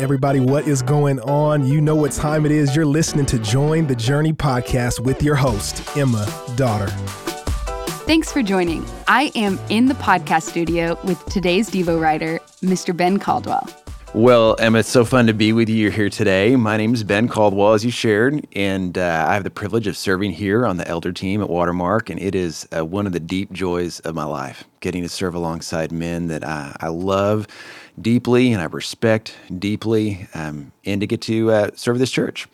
Everybody, what is going on? You know what time it is. You're listening to Join the Journey podcast with your host, Emma Dotter. Thanks for joining. I am in the podcast studio with today's Devo writer, Mr. Ben Caldwell. Well, Emma, it's so fun to be with you here today. My name is Ben Caldwell, as you shared, and uh, I have the privilege of serving here on the elder team at Watermark, and it is uh, one of the deep joys of my life, getting to serve alongside men that I, I love deeply and I respect deeply, um, and to get to uh, serve this church.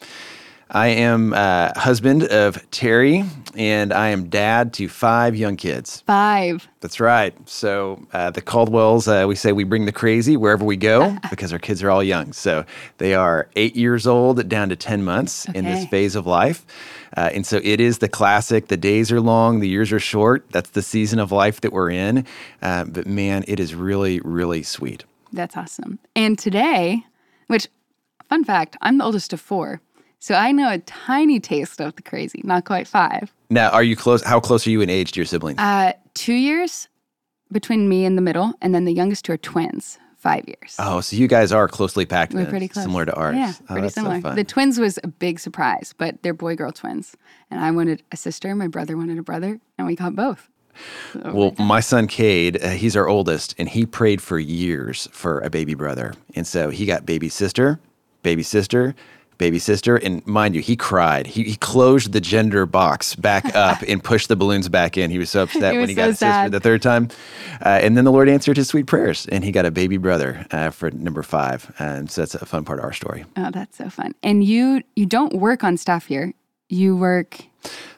I am uh, husband of Terry, and I am dad to five young kids. Five. That's right. So uh, the Caldwells, uh, we say we bring the crazy wherever we go because our kids are all young. So they are eight years old down to 10 months in this phase of life. Uh, and so it is the classic the days are long, the years are short. That's the season of life that we're in. Uh, but man, it is really, really sweet. That's awesome. And today, which, fun fact, I'm the oldest of four. So I know a tiny taste of the crazy, not quite five. Now, are you close? How close are you in age to your siblings? Uh, two years between me and the middle, and then the youngest two are twins, five years. oh, so you guys are closely packed. We're then, pretty close. Similar to ours. Yeah, Oh, pretty that's so similar. the twins was a big surprise, but they're boy girl twins. And I wanted a sister, my brother wanted a brother, and we got both. Well, my son Cade, uh, he's our oldest, and he prayed for years for a baby brother. And so he got baby sister, baby sister, baby sister. And mind you, he cried. He, he closed the gender box back up and pushed the balloons back in. He was so upset He when he so got a sister the third time. Uh, and then the Lord answered his sweet prayers, and he got a baby brother uh, for number five. And so that's a fun part of our story. Oh, that's so fun. And you you don't work on staff here. You work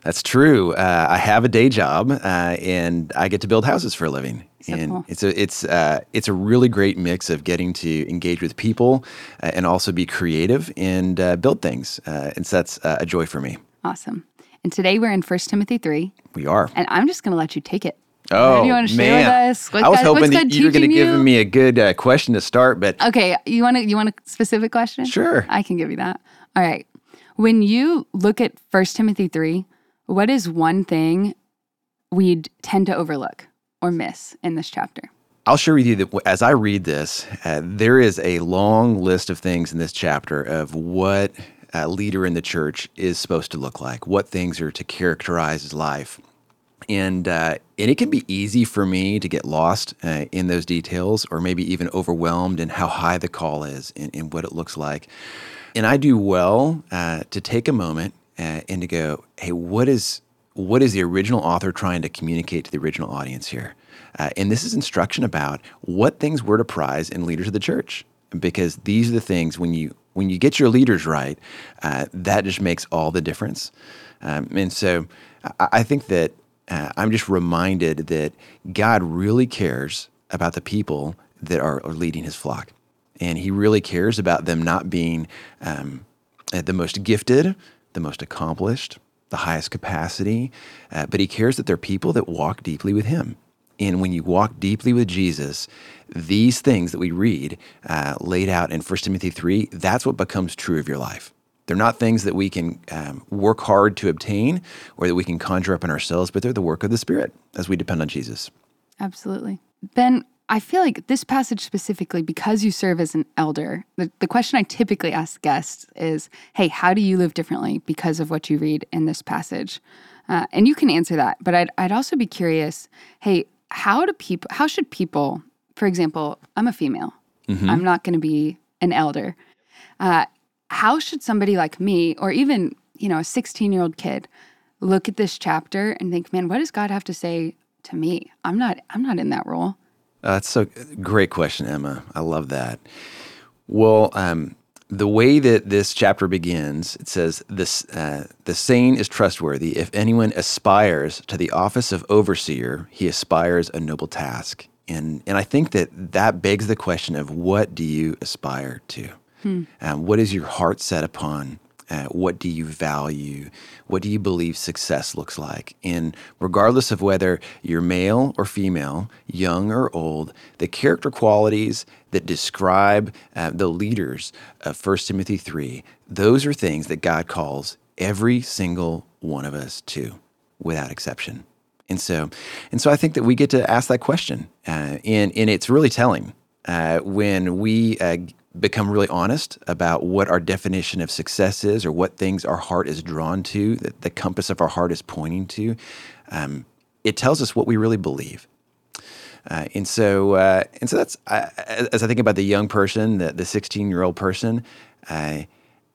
That's true. Uh, I have a day job, uh, and I get to build houses for a living. So and cool. it's a it's uh, it's a really great mix of getting to engage with people uh, and also be creative and uh, build things. Uh, and so that's uh, a joy for me. awesome. And today we're in First Timothy 3, We are. and I'm just going to let you take it. Oh do you want to share man! with us? What I was God- what's hoping that you were going to give me a good uh, question to start, but Okay, you want to you want a specific question? Sure. I can give you that. All right. When you look at First Timothy 3, what is one thing we'd tend to overlook or miss in this chapter? I'll share with you that as I read this, uh, there is a long list of things in this chapter of what a leader in the church is supposed to look like, what things are to characterize his life. And, uh, and it can be easy for me to get lost uh, in those details or maybe even overwhelmed in how high the call is and, and what it looks like. And I do well uh, to take a moment uh, and to go, hey, what is what is the original author trying to communicate to the original audience here? Uh, and this is instruction about what things we're to prize in leaders of the church, because these are the things when you when you get your leaders right, uh, that just makes all the difference. Um, and so I, I think that uh, I'm just reminded that God really cares about the people that are, are leading His flock, and He really cares about them not being um, the most gifted, the most accomplished, the highest capacity, uh, but he cares that they're people that walk deeply with him. And when you walk deeply with Jesus, these things that we read uh, laid out in 1 Timothy 3, that's what becomes true of your life. They're not things that we can um, work hard to obtain or that we can conjure up in ourselves, but they're the work of the Spirit as we depend on Jesus. Absolutely. Ben, I feel like this passage specifically, because you serve as an elder, the, the question I typically ask guests is, hey, how do you live differently because of what you read in this passage? Uh, and you can answer that, but I'd, I'd also be curious, hey, how do people, how should people, for example, I'm a female, I'm not going to be an elder. Uh, how should somebody like me, or even, you know, a 16 year old kid, look at this chapter and think, man, what does God have to say to me? I'm not, I'm not in that role. Uh, that's a great question, Emma. I love that. Well, um, the way that this chapter begins, it says, this, uh, The saying is trustworthy. If anyone aspires to the office of overseer, he aspires a noble task. And, and I think that that begs the question of what do you aspire to? Um, what is your heart set upon? What do you value? What do you believe success looks like? And regardless of whether you're male or female, young or old, the character qualities that describe uh, the leaders of 1 Timothy 3, those are things that God calls every single one of us to, without exception. And so, and so I think that we get to ask that question, uh, and and it's really telling uh, when we uh, become really honest about what our definition of success is or what things our heart is drawn to, that the compass of our heart is pointing to, um, it tells us what we really believe. Uh, and so, uh, and so that's as I think about the young person, the the sixteen year old person.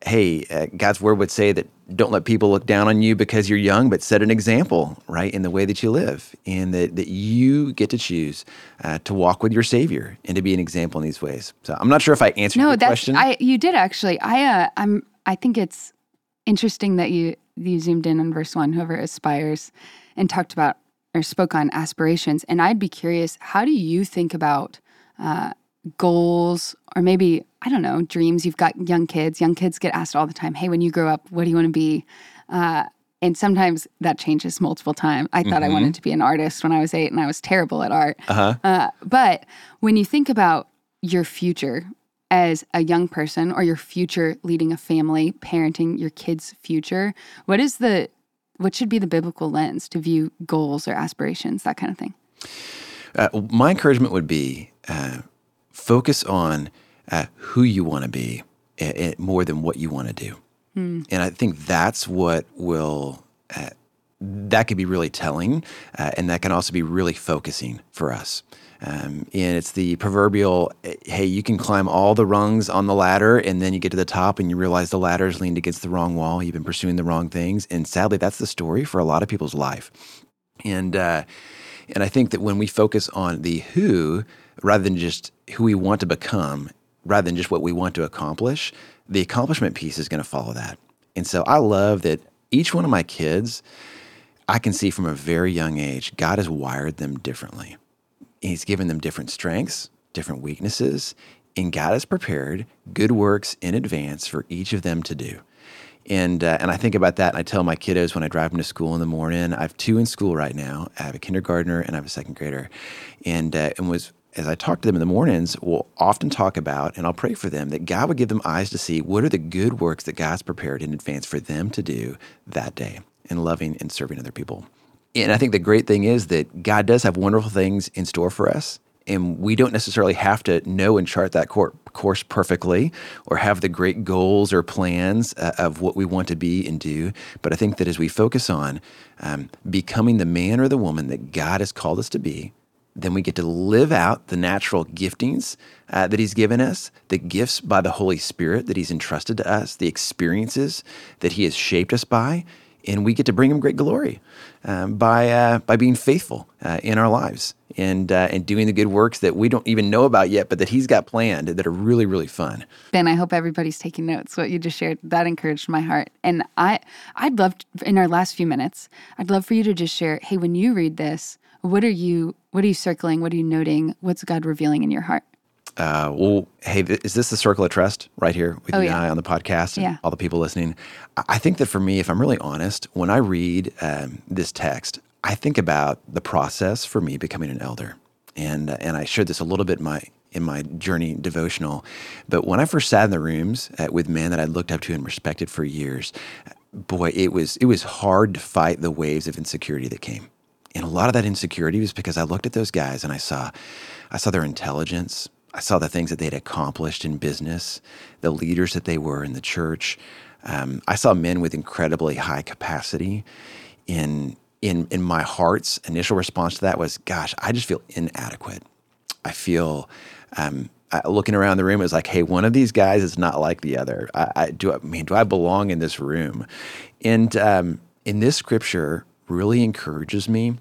Hey, uh, God's word would say that don't let people look down on you because you're young, but set an example, right, in the way that you live, and that, that you get to choose uh, to walk with your Savior and to be an example in these ways. So I'm not sure if I answered no, your that's, question. I you did actually. I uh, I'm I think it's interesting that you you zoomed in on verse one. Whoever aspires, and talked about or spoke on aspirations, and I'd be curious. How do you think about uh, goals or maybe I don't know dreams? You've got young kids. Young kids get asked all the time, "Hey, when you grow up, what do you want to be?" Uh, and sometimes that changes multiple times. I thought I Mm-hmm. wanted to be an artist when I was eight, and I was terrible at art. uh-huh. Uh, but when you think about your future as a young person or your future leading a family, parenting your kids' future, what is the what should be the biblical lens to view goals or aspirations, that kind of thing? Uh, my encouragement would be uh, focus on uh, who you want to be more than what you want to do. And I think that's what will, uh, that could be really telling. Uh, and that can also be really focusing for us. Um, and it's the proverbial uh, hey, you can climb all the rungs on the ladder, and then you get to the top and you realize the ladder's leaned against the wrong wall. You've been pursuing the wrong things. And sadly, that's the story for a lot of people's life. And, uh, and I think that when we focus on the who rather than just who we want to become, rather than just what we want to accomplish, the accomplishment piece is going to follow that. And so I love that each one of my kids, I can see from a very young age, God has wired them differently. He's given them different strengths, different weaknesses, and God has prepared good works in advance for each of them to do. And uh, and I think about that, and I tell my kiddos when I drive them to school in the morning. I have two in school right now. I have a kindergartner and I have a second grader, and uh, and was as I talk to them in the mornings, we'll often talk about, and I'll pray for them that God would give them eyes to see what are the good works that God's prepared in advance for them to do that day in loving and serving other people. And I think the great thing is that God does have wonderful things in store for us. And we don't necessarily have to know and chart that cour- course perfectly or have the great goals or plans uh, of what we want to be and do. But I think that as we focus on um, becoming the man or the woman that God has called us to be, then we get to live out the natural giftings uh, that He's given us, the gifts by the Holy Spirit that He's entrusted to us, the experiences that He has shaped us by, and we get to bring Him great glory um, by uh, by being faithful uh, in our lives and uh, and doing the good works that we don't even know about yet, but that He's got planned that are really really fun. Ben, I hope everybody's taking notes. What you just shared that encouraged my heart, and I I'd love to, in our last few minutes, I'd love for you to just share. Hey, when you read this, what are you what are you circling? What are you noting? What's God revealing in your heart? Uh, well, hey, th- is this the circle of trust right here with Oh, you yeah. and I on the podcast and Yeah. all the people listening? I- I think that for me, if I'm really honest, when I read um, this text, I think about the process for me becoming an elder, and uh, and I shared this a little bit in my in my journey devotional. But when I first sat in the rooms uh, with men that I looked up to and respected for years, boy, it was it was hard to fight the waves of insecurity that came. And a lot of that insecurity was because I looked at those guys and I saw I saw their intelligence. I saw the things that they'd accomplished in business, the leaders that they were in the church. Um, I saw men with incredibly high capacity. In in in my heart's initial response to that was, "Gosh, I just feel inadequate. I feel." Um, I, looking around the room, it was like, "Hey, one of these guys is not like the other. I, I do. I mean, do I belong in this room?" And um, in this scripture, really encourages me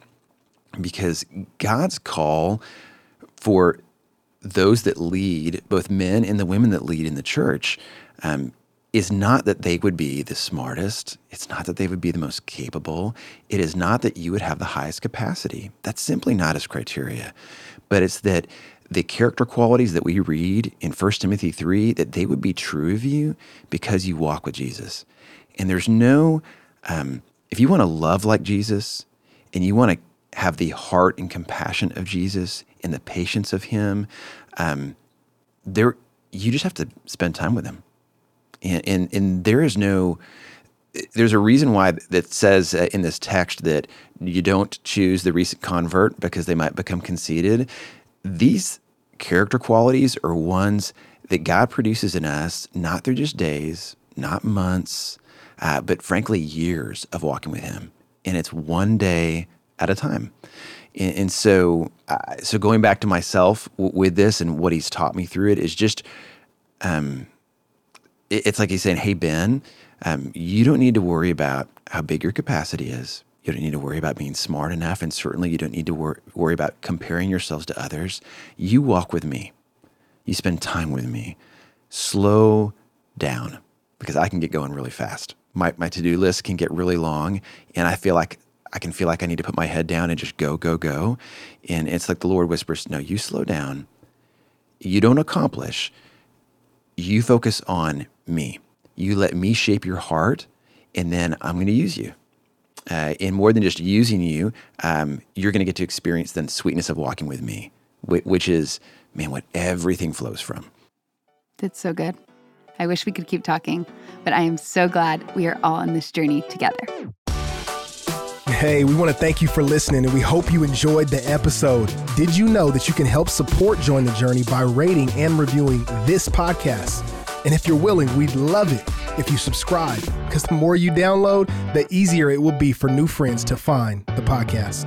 because God's call for those that lead, both men and the women that lead in the church, um, is not that they would be the smartest. It's not that they would be the most capable. It is not that you would have the highest capacity. That's simply not his criteria. But it's that the character qualities that we read in 1 Timothy 3, that they would be true of you because you walk with Jesus. And there's no, um, if you want to love like Jesus and you want to have the heart and compassion of Jesus and the patience of Him, um, there you just have to spend time with Him, and and, and there is no. There's a reason why that says uh, in this text that you don't choose the recent convert because they might become conceited. These character qualities are ones that God produces in us, not through just days, not months, uh, but frankly, years of walking with Him. And it's one day at a time. And, and so, uh, so going back to myself w- with this and what He's taught me through it is just, um, it, it's like He's saying, "Hey Ben, um, you don't need to worry about how big your capacity is. You don't need to worry about being smart enough, and certainly you don't need to wor- worry about comparing yourselves to others. You walk with me. You spend time with me. Slow down because I can get going really fast. My, my to do list can get really long, and I feel like I can feel like I need to put my head down and just go, go, go. And it's like the Lord whispers, No, you slow down. You don't accomplish. You focus on me. You let me shape your heart, and then I'm going to use you. Uh, and more than just using you, um, you're going to get to experience the sweetness of walking with me, which is, man, what everything flows from. That's so good. I wish we could keep talking, but I am so glad we are all on this journey together. Hey, we want to thank you for listening and we hope you enjoyed the episode. Did you know that you can help support Join the Journey by rating and reviewing this podcast? And if you're willing, we'd love it if you subscribe because the more you download, the easier it will be for new friends to find the podcast.